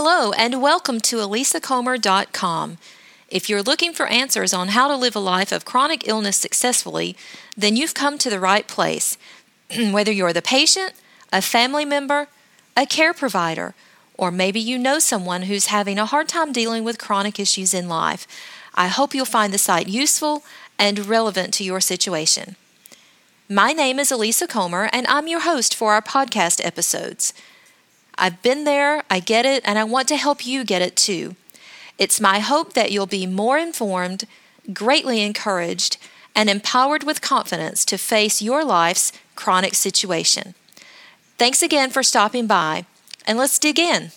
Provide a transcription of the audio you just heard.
Hello, and welcome to elisacomer.com. If you're looking for answers on how to live a life of chronic illness successfully, then you've come to the right place. Whether you're the patient, a family member, a care provider, or maybe you know someone who's having a hard time dealing with chronic issues in life, I hope you'll find the site useful and relevant to your situation. My name is Elisa Comer, and I'm your host for our podcast episodes. I've been there, I get it, and I want to help you get it too. It's my hope that you'll be more informed, greatly encouraged, and empowered with confidence to face your life's chronic situation. Thanks again for stopping by, and let's dig in.